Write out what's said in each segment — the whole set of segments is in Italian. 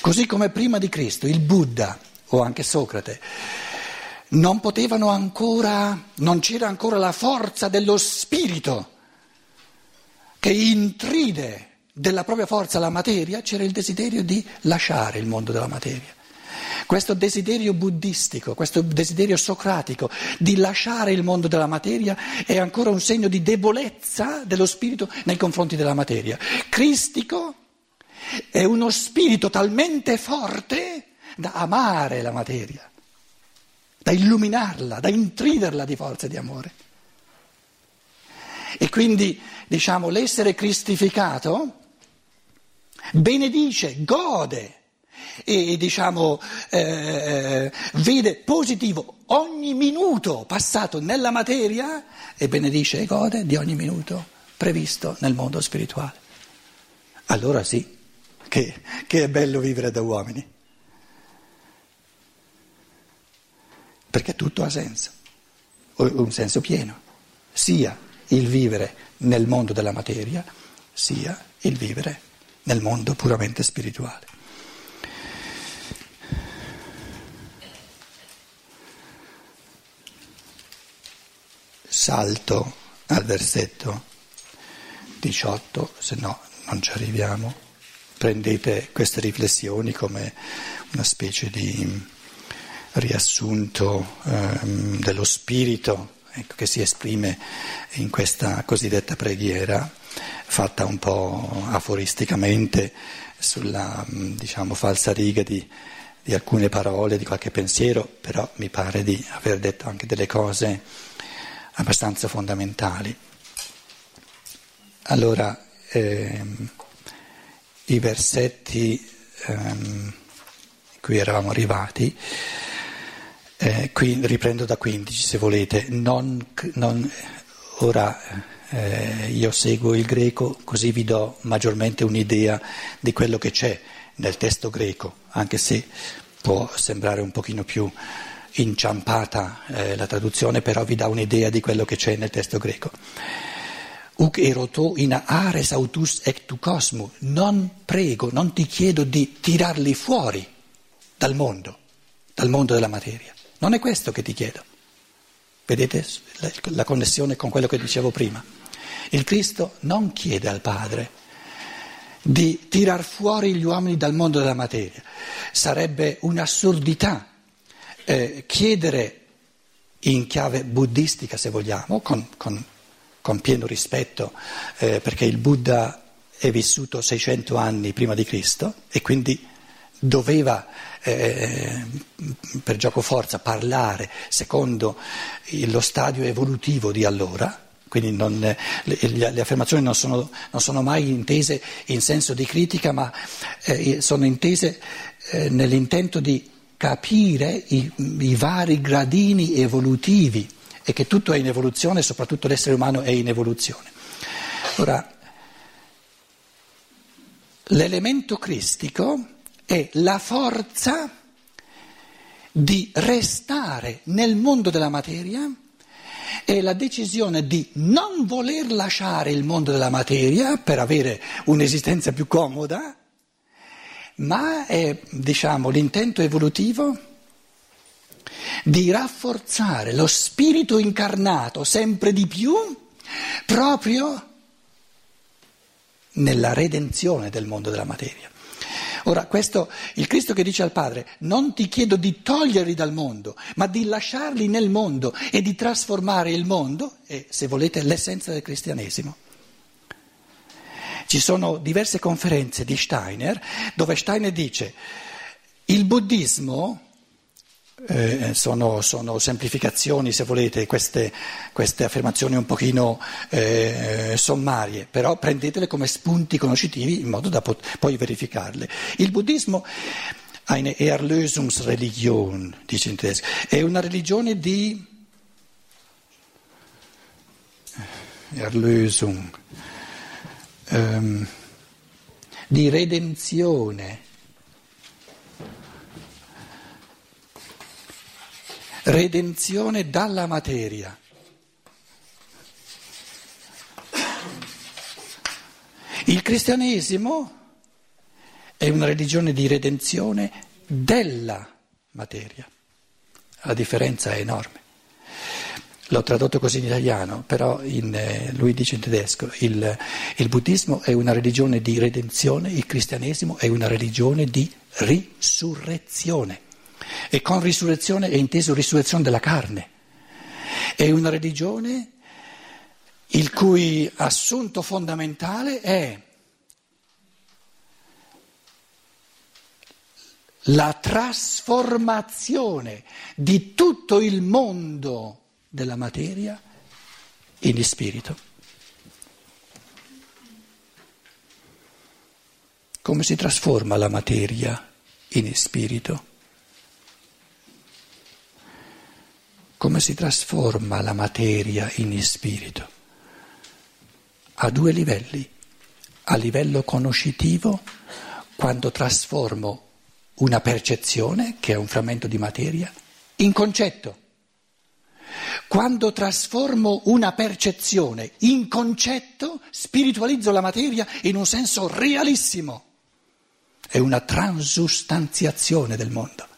Così come prima di Cristo il Buddha o anche Socrate non potevano ancora, non c'era ancora la forza dello spirito che intride della propria forza la materia, c'era il desiderio di lasciare il mondo della materia. Questo desiderio buddistico, questo desiderio socratico di lasciare il mondo della materia è ancora un segno di debolezza dello spirito nei confronti della materia. Cristico è uno spirito talmente forte da amare la materia da illuminarla, da intriderla di forza e di amore. E quindi, diciamo, l'essere cristificato benedice, gode e, diciamo, eh, vede positivo ogni minuto passato nella materia e benedice e gode di ogni minuto previsto nel mondo spirituale. Allora sì, che, che è bello vivere da uomini. perché tutto ha senso, un senso pieno, sia il vivere nel mondo della materia, sia il vivere nel mondo puramente spirituale. Salto al versetto 18, se no non ci arriviamo. Prendete queste riflessioni come una specie di riassunto ehm, dello spirito ecco, che si esprime in questa cosiddetta preghiera, fatta un po' aforisticamente sulla diciamo, falsa riga di, di alcune parole, di qualche pensiero, però mi pare di aver detto anche delle cose abbastanza fondamentali. Allora, ehm, i versetti ehm, cui eravamo arrivati eh, qui, riprendo da 15 se volete, non, non, ora eh, io seguo il greco così vi do maggiormente un'idea di quello che c'è nel testo greco, anche se può sembrare un pochino più inciampata eh, la traduzione, però vi dà un'idea di quello che c'è nel testo greco. Uc eroto in ares autus ectu cosmu, non prego, non ti chiedo di tirarli fuori dal mondo, dal mondo della materia. Non è questo che ti chiedo. Vedete la connessione con quello che dicevo prima. Il Cristo non chiede al Padre di tirar fuori gli uomini dal mondo della materia. Sarebbe un'assurdità eh, chiedere in chiave buddistica, se vogliamo, con, con, con pieno rispetto, eh, perché il Buddha è vissuto 600 anni prima di Cristo e quindi doveva eh, per gioco forza parlare secondo lo stadio evolutivo di allora, quindi non, le, le, affermazioni non sono, non sono, mai intese in senso di critica, ma eh, sono intese eh, nell'intento di capire i, i vari gradini evolutivi e che tutto è in evoluzione, soprattutto l'essere umano è in evoluzione. Ora, l'elemento cristico è la forza di restare nel mondo della materia è la decisione di non voler lasciare il mondo della materia per avere un'esistenza più comoda, ma è diciamo, l'intento evolutivo di rafforzare lo spirito incarnato sempre di più proprio nella redenzione del mondo della materia. Ora, questo, il Cristo che dice al Padre, non ti chiedo di toglierli dal mondo, ma di lasciarli nel mondo e di trasformare il mondo, è, se volete, l'essenza del cristianesimo. Ci sono diverse conferenze di Steiner dove Steiner dice il buddismo eh, sono, sono, semplificazioni, se volete, queste, queste affermazioni un pochino eh, sommarie, però prendetele come spunti conoscitivi in modo da pot- poi verificarle. Il buddismo eine Erlösungsreligion, dice in tedesco, è una religione di Erlösung, ehm, di redenzione redenzione dalla materia. Il cristianesimo è una religione di redenzione della materia. La differenza è enorme. L'ho tradotto così in italiano, però in, eh, lui dice in tedesco, il, il buddismo è una religione di redenzione, il cristianesimo è una religione di risurrezione. E con risurrezione è inteso risurrezione della carne. È una religione il cui assunto fondamentale è la trasformazione di tutto il mondo della materia in spirito. Come si trasforma la materia in spirito? Come si trasforma la materia in spirito? A due livelli. A livello conoscitivo, quando trasformo una percezione, che è un frammento di materia, in concetto. Quando trasformo una percezione in concetto, spiritualizzo la materia in un senso realissimo. È una transustanziazione del mondo.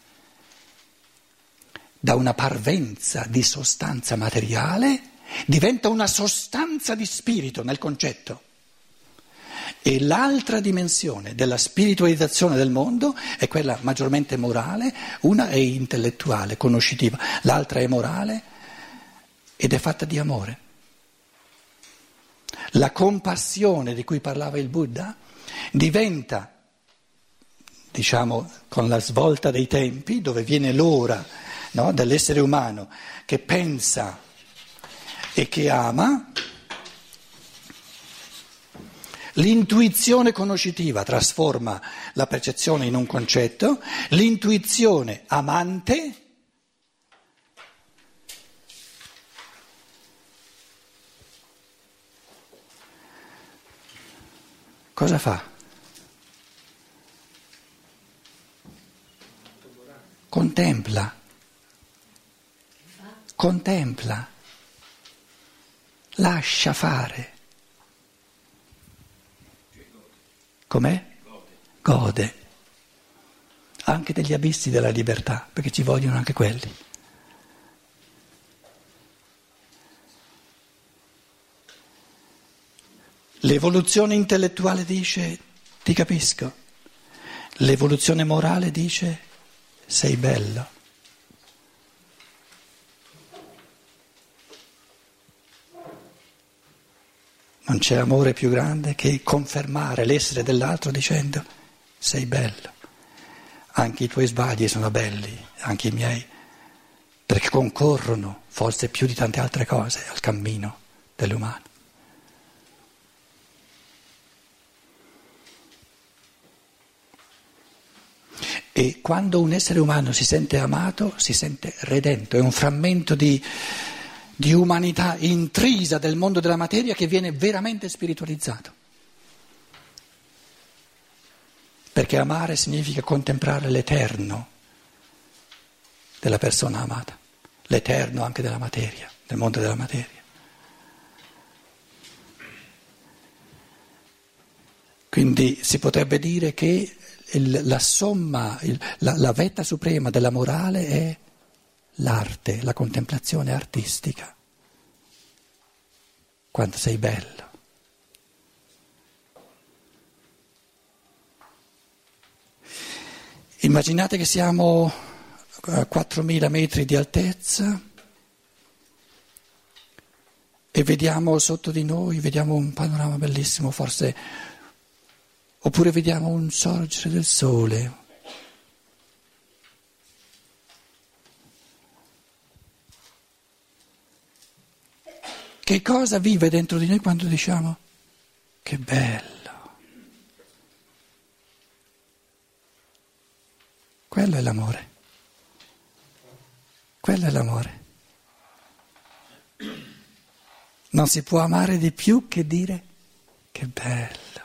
Da una parvenza di sostanza materiale diventa una sostanza di spirito nel concetto. E l'altra dimensione della spiritualizzazione del mondo è quella maggiormente morale, una è intellettuale, conoscitiva, l'altra è morale ed è fatta di amore. La compassione di cui parlava il Buddha diventa, diciamo, con la svolta dei tempi, dove viene l'ora no, dell'essere umano che pensa e che ama, L'intuizione conoscitiva trasforma la percezione in un concetto, l'intuizione amante cosa fa? Contempla, contempla, lascia fare. Com'è? Gode. Anche degli abissi della libertà, perché ci vogliono anche quelli. L'evoluzione intellettuale dice ti capisco, l'evoluzione morale dice sei bello. Non c'è amore più grande che confermare l'essere dell'altro dicendo sei bello. Anche i tuoi sbagli sono belli, anche i miei, perché concorrono, forse più di tante altre cose, al cammino dell'umano. E quando un essere umano si sente amato, si sente redento, è un frammento di di umanità intrisa del mondo della materia che viene veramente spiritualizzato. Perché amare significa contemplare l'eterno della persona amata, l'eterno anche della materia, del mondo della materia. Quindi si potrebbe dire che il, la somma, il, la, la vetta suprema della morale è l'arte, la contemplazione artistica. Quanto sei bello. Immaginate che siamo a 4.000 metri di altezza e vediamo sotto di noi, vediamo un panorama bellissimo, forse, oppure vediamo un sorgere del sole, Che cosa vive dentro di noi quando diciamo che bello? Quello è l'amore. Quello è l'amore. Non si può amare di più che dire che bello.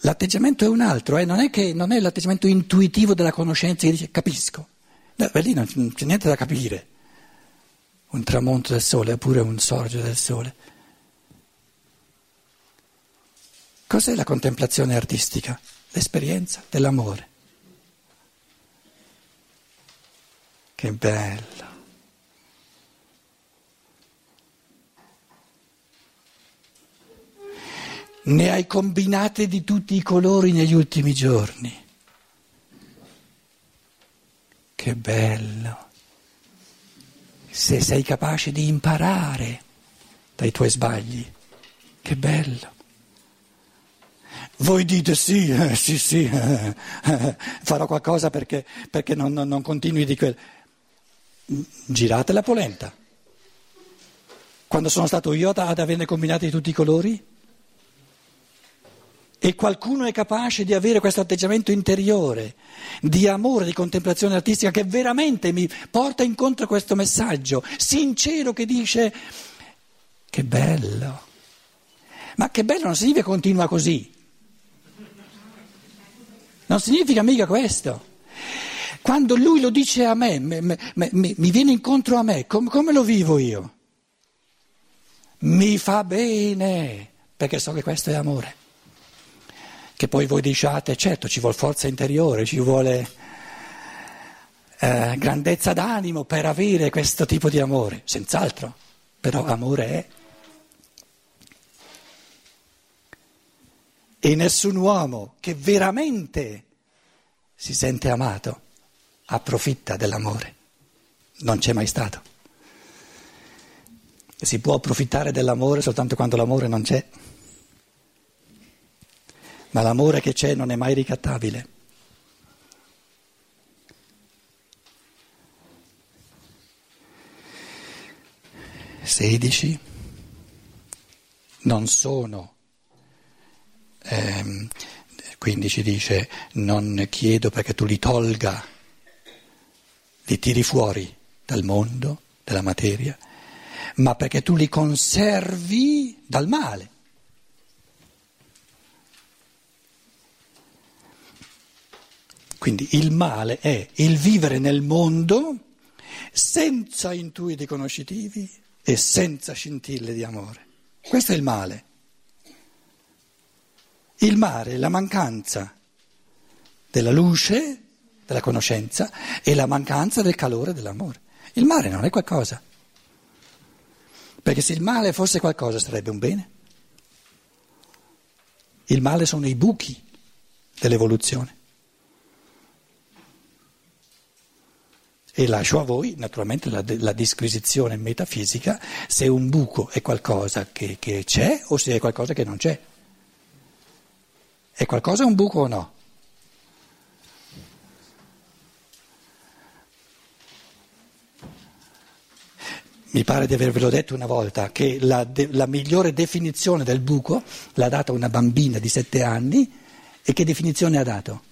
L'atteggiamento è un altro, eh? non, è che, non è l'atteggiamento intuitivo della conoscenza che dice capisco. No, lì non c'è niente da capire un tramonto del sole oppure un sorgere del sole. Cos'è la contemplazione artistica? L'esperienza dell'amore. Che bello. Ne hai combinate di tutti i colori negli ultimi giorni. Che bello. Se sei capace di imparare dai tuoi sbagli, che bello. Voi dite sì, eh, sì, sì, eh, eh, farò qualcosa perché, perché non, non, non, continui di quel. Girate la polenta. Quando sono stato io ad averne combinati di tutti i colori? E qualcuno è capace di avere questo atteggiamento interiore di amore, di contemplazione artistica che veramente mi porta incontro a questo messaggio sincero che dice che bello. Ma che bello non significa continua così. Non significa mica questo. Quando lui lo dice a me, me, me, mi viene incontro a me, com, come lo vivo io? Mi fa bene, perché so che questo è amore. Che poi voi diciate, certo, ci vuole forza interiore, ci vuole eh, grandezza d'animo per avere questo tipo di amore, senz'altro, però amore è. E nessun uomo che veramente si sente amato approfitta dell'amore. Non c'è mai stato. Si può approfittare dell'amore soltanto quando l'amore non c'è. Ma l'amore che c'è non è mai ricattabile. Sedici non sono ehm, quindi ci dice non chiedo perché tu li tolga, li tiri fuori dal mondo, dalla materia, ma perché tu li conservi dal male. Quindi il male è il vivere nel mondo senza intuiti conoscitivi e senza scintille di amore. Questo è il male. Il mare è la mancanza della luce, della conoscenza e la mancanza del calore dell'amore. Il mare non è qualcosa. Perché se il male fosse qualcosa sarebbe un bene. Il male sono i buchi dell'evoluzione. E lascio a voi naturalmente la, la disquisizione metafisica se un buco è qualcosa che, che c'è o se è qualcosa che non c'è. È qualcosa un buco o no? Mi pare di avervelo detto una volta che la, de, la migliore definizione del buco l'ha data una bambina di sette anni e che definizione ha dato?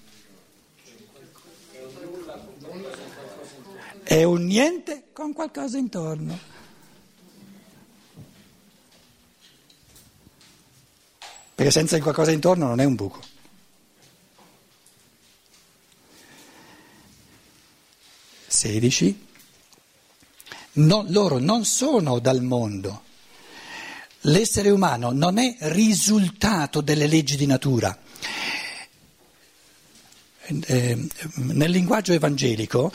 È un niente con qualcosa intorno. perché senza qualcosa intorno non è un buco. Sedici. Non, loro non sono dal mondo. L'essere umano non è risultato delle leggi di natura. Eh, nel linguaggio evangelico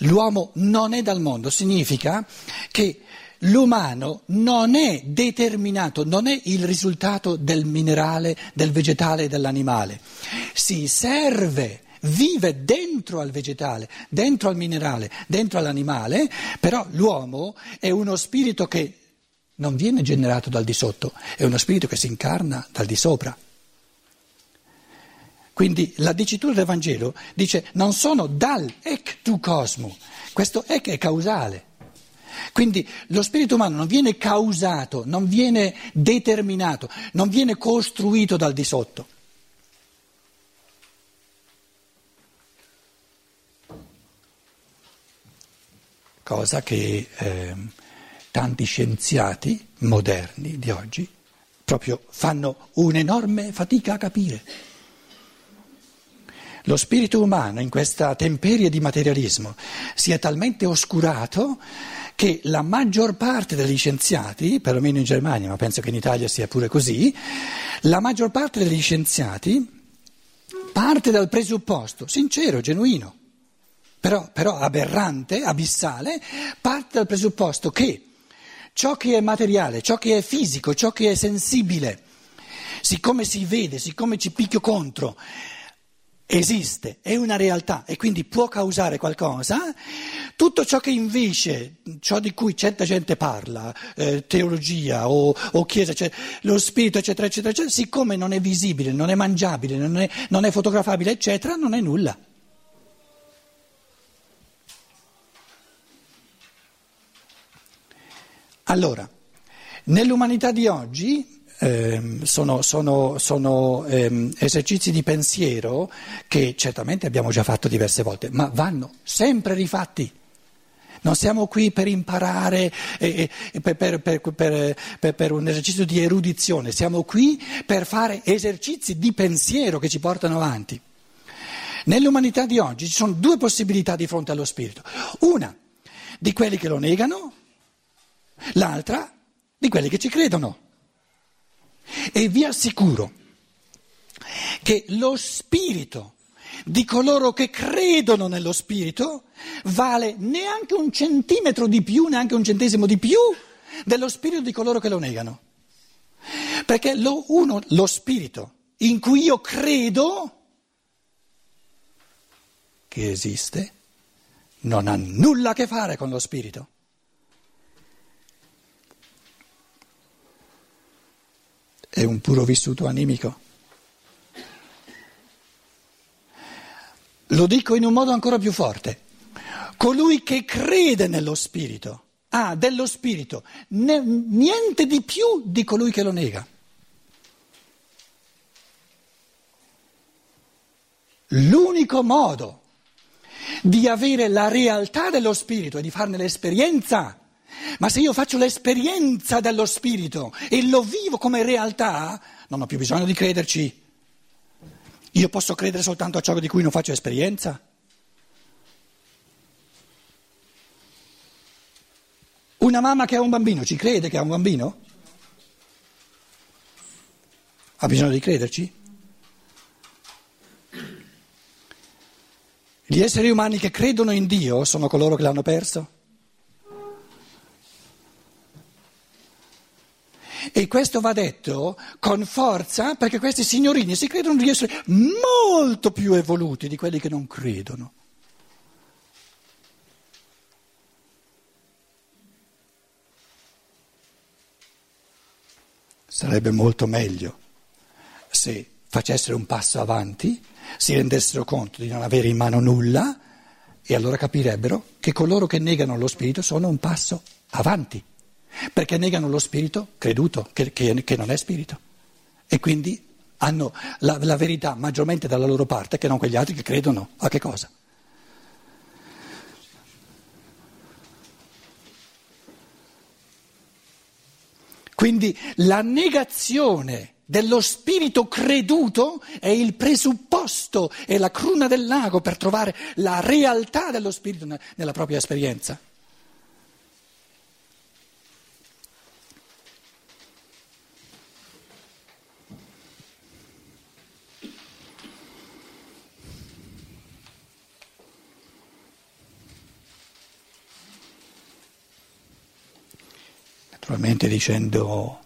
l'uomo non è dal mondo, significa che l'umano non è determinato, non è il risultato del minerale, del vegetale e dell'animale. Si serve, vive dentro al vegetale, dentro al minerale, dentro all'animale, però l'uomo è uno spirito che non viene generato dal di sotto, è uno spirito che si incarna dal di sopra. Quindi la dicitura del Vangelo dice non sono dal ec tu cosmo, questo ec è causale. Quindi lo spirito umano non viene causato, non viene determinato, non viene costruito dal di sotto. Cosa che eh, tanti scienziati moderni di oggi proprio fanno un'enorme fatica a capire. Lo spirito umano in questa temperie di materialismo si è talmente oscurato che la maggior parte degli scienziati, perlomeno in Germania, ma penso che in Italia sia pure così, la maggior parte degli scienziati parte dal presupposto, sincero, genuino, però, però aberrante, abissale, parte dal presupposto che ciò che è materiale, ciò che è fisico, ciò che è sensibile, siccome si vede, siccome ci picchio contro, esiste, è una realtà e quindi può causare qualcosa, tutto ciò che invece, ciò di cui certa gente parla, eh, teologia o, o chiesa, cioè, lo spirito, eccetera, eccetera, eccetera, siccome non è visibile, non è mangiabile, non è, non è fotografabile, eccetera, non è nulla. Allora, nell'umanità di oggi Ehm, sono, sono, sono ehm, esercizi di pensiero che certamente abbiamo già fatto diverse volte, ma vanno sempre rifatti. Non siamo qui per imparare, eh, per, per, per, per, un esercizio di erudizione, siamo qui per fare esercizi di pensiero che ci portano avanti. Nell'umanità di oggi ci sono due possibilità di fronte allo spirito. Una di quelli che lo negano, l'altra di quelli che ci credono. E vi assicuro che lo spirito di coloro che credono nello spirito vale neanche un centimetro di più, neanche un centesimo di più dello spirito di coloro che lo negano. Perché lo, uno, lo spirito in cui io credo che esiste non ha nulla a che fare con lo spirito è un puro vissuto animico. Lo dico in un modo ancora più forte. Colui che crede nello Spirito ha dello Spirito ne, niente di più di colui che lo nega. L'unico modo di avere la realtà dello Spirito e di farne l'esperienza ma se io faccio l'esperienza dello Spirito e lo vivo come realtà, non ho più bisogno di crederci. Io posso credere soltanto a ciò di cui non faccio esperienza. Una mamma che ha un bambino ci crede che ha un bambino? Ha bisogno di crederci? Gli esseri umani che credono in Dio sono coloro che l'hanno perso? E questo va detto con forza perché questi signorini si credono di essere molto più evoluti di quelli che non credono. Sarebbe molto meglio se facessero un passo avanti, si rendessero conto di non avere in mano nulla e allora capirebbero che coloro che negano lo spirito sono un passo avanti perché negano lo spirito creduto, che, che, che non è spirito. E quindi hanno la, la verità maggiormente dalla loro parte che non quegli altri che credono a che cosa? Quindi la negazione dello spirito creduto è il presupposto, è la cruna del lago per trovare la realtà dello spirito nella propria esperienza. Naturalmente dicendo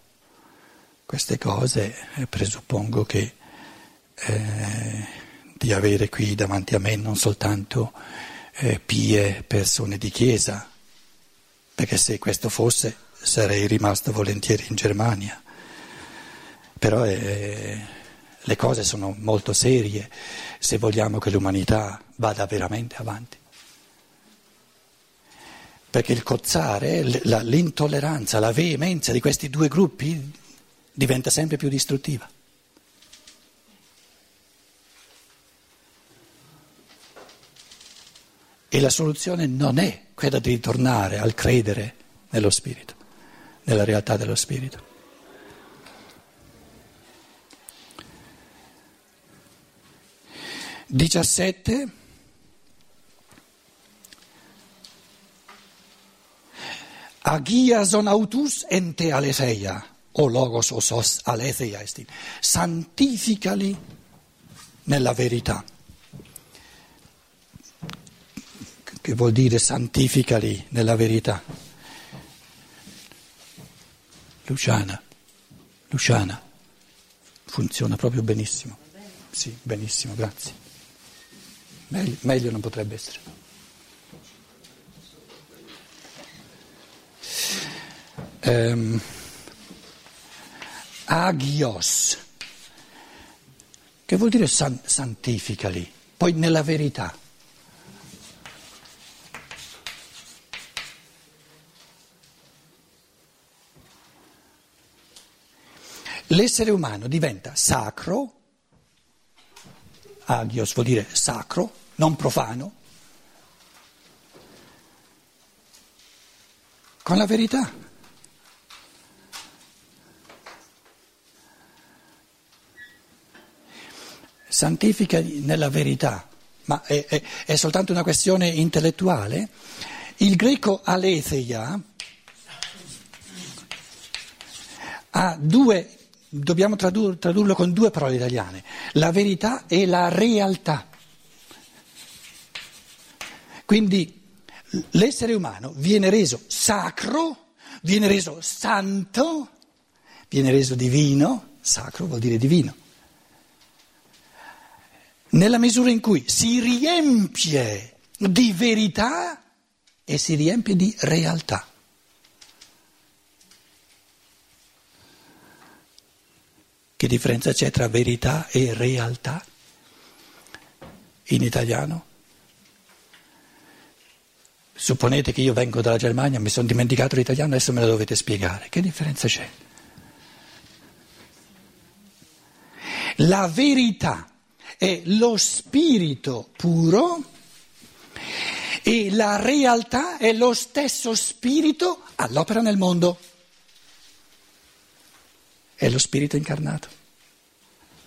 queste cose eh, presuppongo che eh, di avere qui davanti a me non soltanto eh, pie persone di chiesa, perché se questo fosse sarei rimasto volentieri in Germania. Però eh, le cose sono molto serie se vogliamo che l'umanità vada veramente avanti perché il cozzare, l'intolleranza, la veemenza di questi due gruppi diventa sempre più distruttiva. E la soluzione non è quella di ritornare al credere nello Spirito, nella realtà dello Spirito. 17. Agiason autus ente aletheia, o logos o sos aletheia estin. Santificali nella verità. Che vuol dire santificali nella verità? Luciana, Luciana, funziona proprio benissimo. Sì, benissimo, grazie. Meglio, meglio non potrebbe essere. Um, agios, che vuol dire san, santificali, poi nella verità. L'essere umano diventa sacro, agios vuol dire sacro, non profano, con la verità. Santifica nella verità, ma è, è, è soltanto una questione intellettuale. Il greco aletheia ha due dobbiamo tradur, tradurlo con due parole italiane, la verità e la realtà. Quindi l'essere umano viene reso sacro, viene reso santo, viene reso divino, sacro vuol dire divino, nella misura in cui si riempie di verità e si riempie di realtà. Che differenza c'è tra verità e realtà in italiano? Supponete che io vengo dalla Germania, mi sono dimenticato l'italiano, adesso me lo dovete spiegare. Che differenza c'è? La verità è lo spirito puro e la realtà è lo stesso spirito all'opera nel mondo è lo spirito incarnato.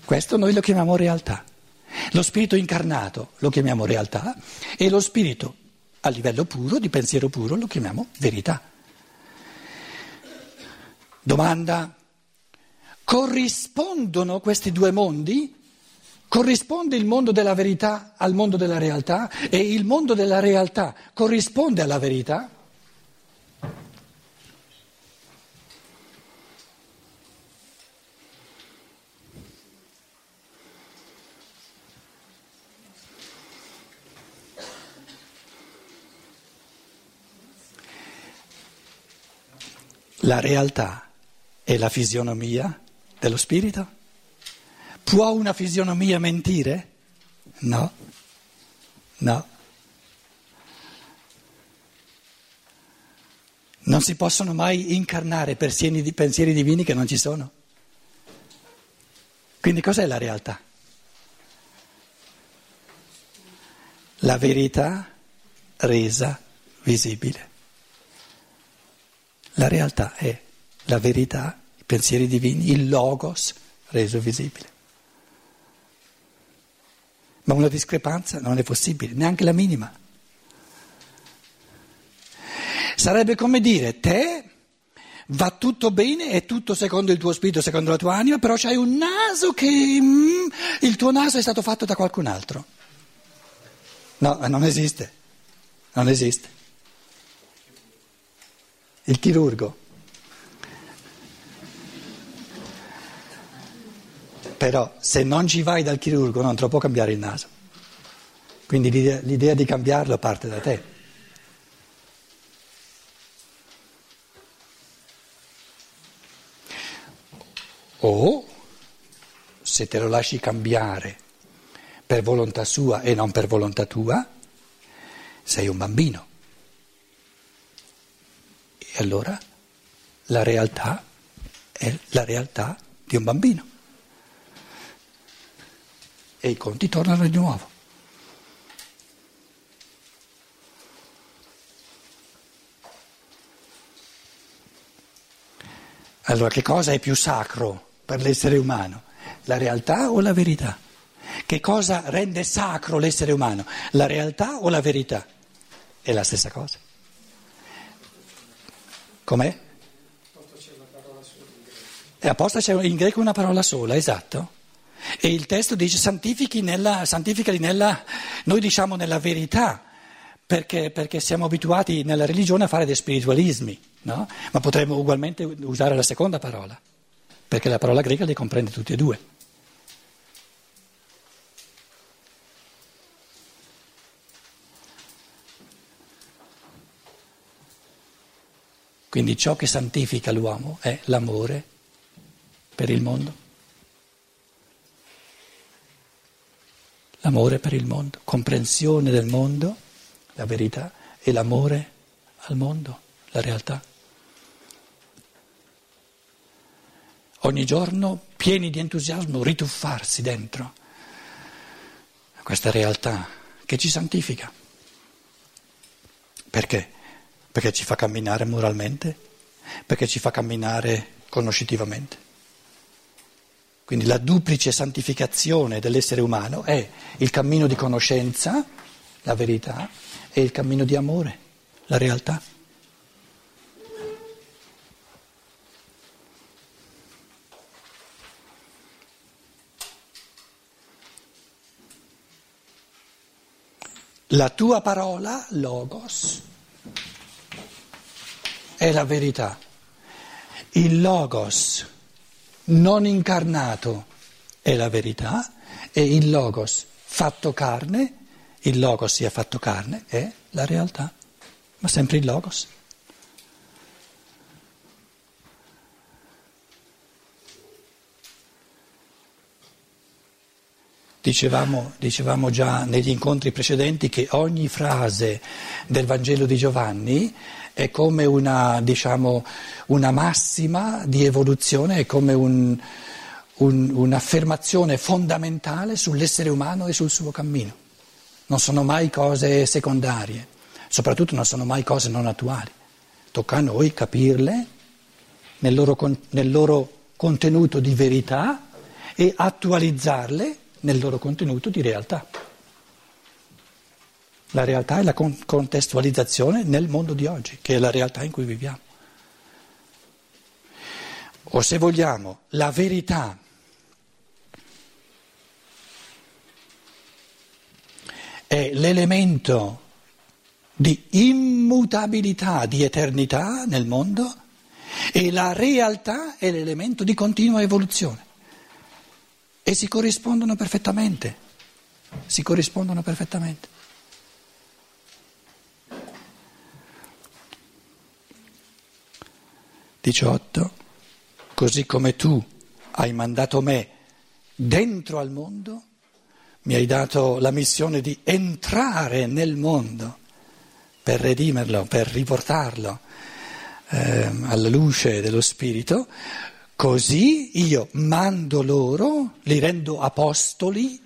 Questo noi lo chiamiamo realtà. Lo spirito incarnato lo chiamiamo realtà e lo spirito a livello puro, di pensiero puro, lo chiamiamo verità. Domanda, corrispondono questi due mondi? Corrisponde il mondo della verità al mondo della realtà e il mondo della realtà corrisponde alla verità? La realtà è la fisionomia dello spirito? Può una fisionomia mentire? No, no. Non si possono mai incarnare pensieri, divini che non ci sono. Quindi cos'è la realtà? La verità resa visibile. La realtà è la verità, i pensieri divini, il logos reso visibile. Ma una discrepanza non è possibile, neanche la minima. Sarebbe come dire, te va tutto bene, è tutto secondo il tuo spirito, secondo la tua anima, però c'hai un naso che mm, il tuo naso è stato fatto da qualcun altro. No, non esiste, non esiste il chirurgo. Però se non ci vai dal chirurgo non te lo può cambiare il naso. Quindi l'idea, l'idea di cambiarlo parte da te. O se te lo lasci cambiare per volontà sua e non per volontà tua, sei un bambino. E allora la realtà è la realtà di un bambino. E i conti tornano di nuovo. Allora che cosa è più sacro per l'essere umano? La realtà o la verità? Che cosa rende sacro l'essere umano? La realtà o la verità? È la stessa cosa. Com'è? E apposta c'è in greco una parola sola, esatto. E il testo dice santifichi nella, santificali nella, noi diciamo nella verità, perché, perché, siamo abituati nella religione a fare dei spiritualismi, no? ma potremmo ugualmente usare la seconda parola, perché la parola greca li comprende tutti e due. Quindi ciò che santifica l'uomo è l'amore per il mondo. L'amore per il mondo, comprensione del mondo, la verità e l'amore al mondo, la realtà. Ogni giorno pieni di entusiasmo rituffarsi dentro questa realtà che ci santifica. Perché? Perché ci fa camminare moralmente, perché ci fa camminare conoscitivamente. Quindi la duplice santificazione dell'essere umano è il cammino di conoscenza, la verità, e il cammino di amore, la realtà. La tua parola, logos, è la verità. Il logos non incarnato è la verità e il logos fatto carne, il logos sia fatto carne, è la realtà, ma sempre il logos. Dicevamo, dicevamo, già negli incontri precedenti che ogni frase del Vangelo di Giovanni è come una, diciamo, una massima di evoluzione, è come un, un, un'affermazione fondamentale sull'essere umano e sul suo cammino. Non sono mai cose secondarie, soprattutto non sono mai cose non attuali. Tocca a noi capirle nel loro, nel loro contenuto di verità e attualizzarle nel loro contenuto di realtà. La realtà è la contestualizzazione nel mondo di oggi, che è la realtà in cui viviamo. O se vogliamo, la verità è l'elemento di immutabilità, di eternità nel mondo e la realtà è l'elemento di continua evoluzione. E si corrispondono perfettamente, si corrispondono perfettamente. 18, così come tu hai mandato me dentro al mondo, mi hai dato la missione di entrare nel mondo per redimerlo, per riportarlo eh, alla luce dello Spirito, così io mando loro, li rendo apostoli,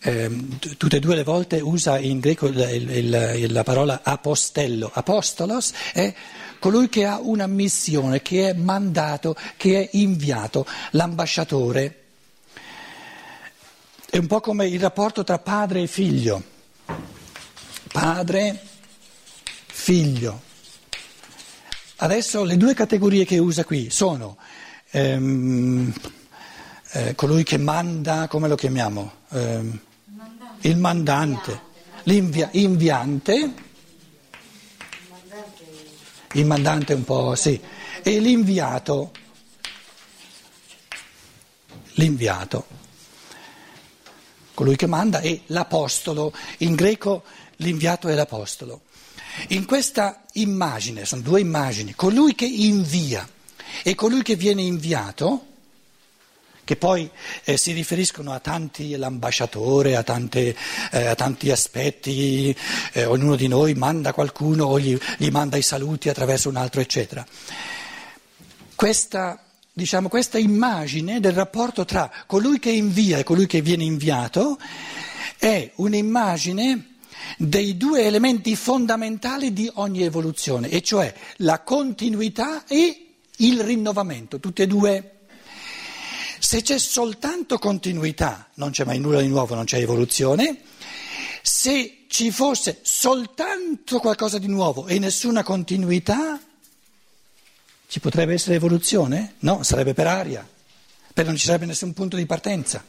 eh, tutte e due le volte usa in greco il, il, la parola apostello, apostolos è colui che ha una missione, che è mandato, che è inviato, l'ambasciatore. È un po' come il rapporto tra padre e figlio. Padre, figlio. Adesso le due categorie che usa qui sono ehm, eh, colui che manda, come lo chiamiamo? Eh, il mandante, l'inviante il mandante un po' sì, e l'inviato, l'inviato, colui che manda è l'apostolo, in greco l'inviato è l'apostolo. In questa immagine, sono due immagini, colui che invia e colui che viene inviato, che poi eh, si riferiscono a tanti, l'ambasciatore, a, tante, eh, a tanti aspetti, eh, ognuno di noi manda qualcuno o gli, gli, manda i saluti attraverso un altro, eccetera. Questa, diciamo, questa immagine del rapporto tra colui che invia e colui che viene inviato è un'immagine dei due elementi fondamentali di ogni evoluzione, e cioè la continuità e il rinnovamento, tutte e due Se c'è soltanto continuità, non c'è mai nulla di nuovo, non c'è evoluzione. Se ci fosse soltanto qualcosa di nuovo e nessuna continuità, ci potrebbe essere evoluzione? No, sarebbe per aria, perché non ci sarebbe nessun punto di partenza.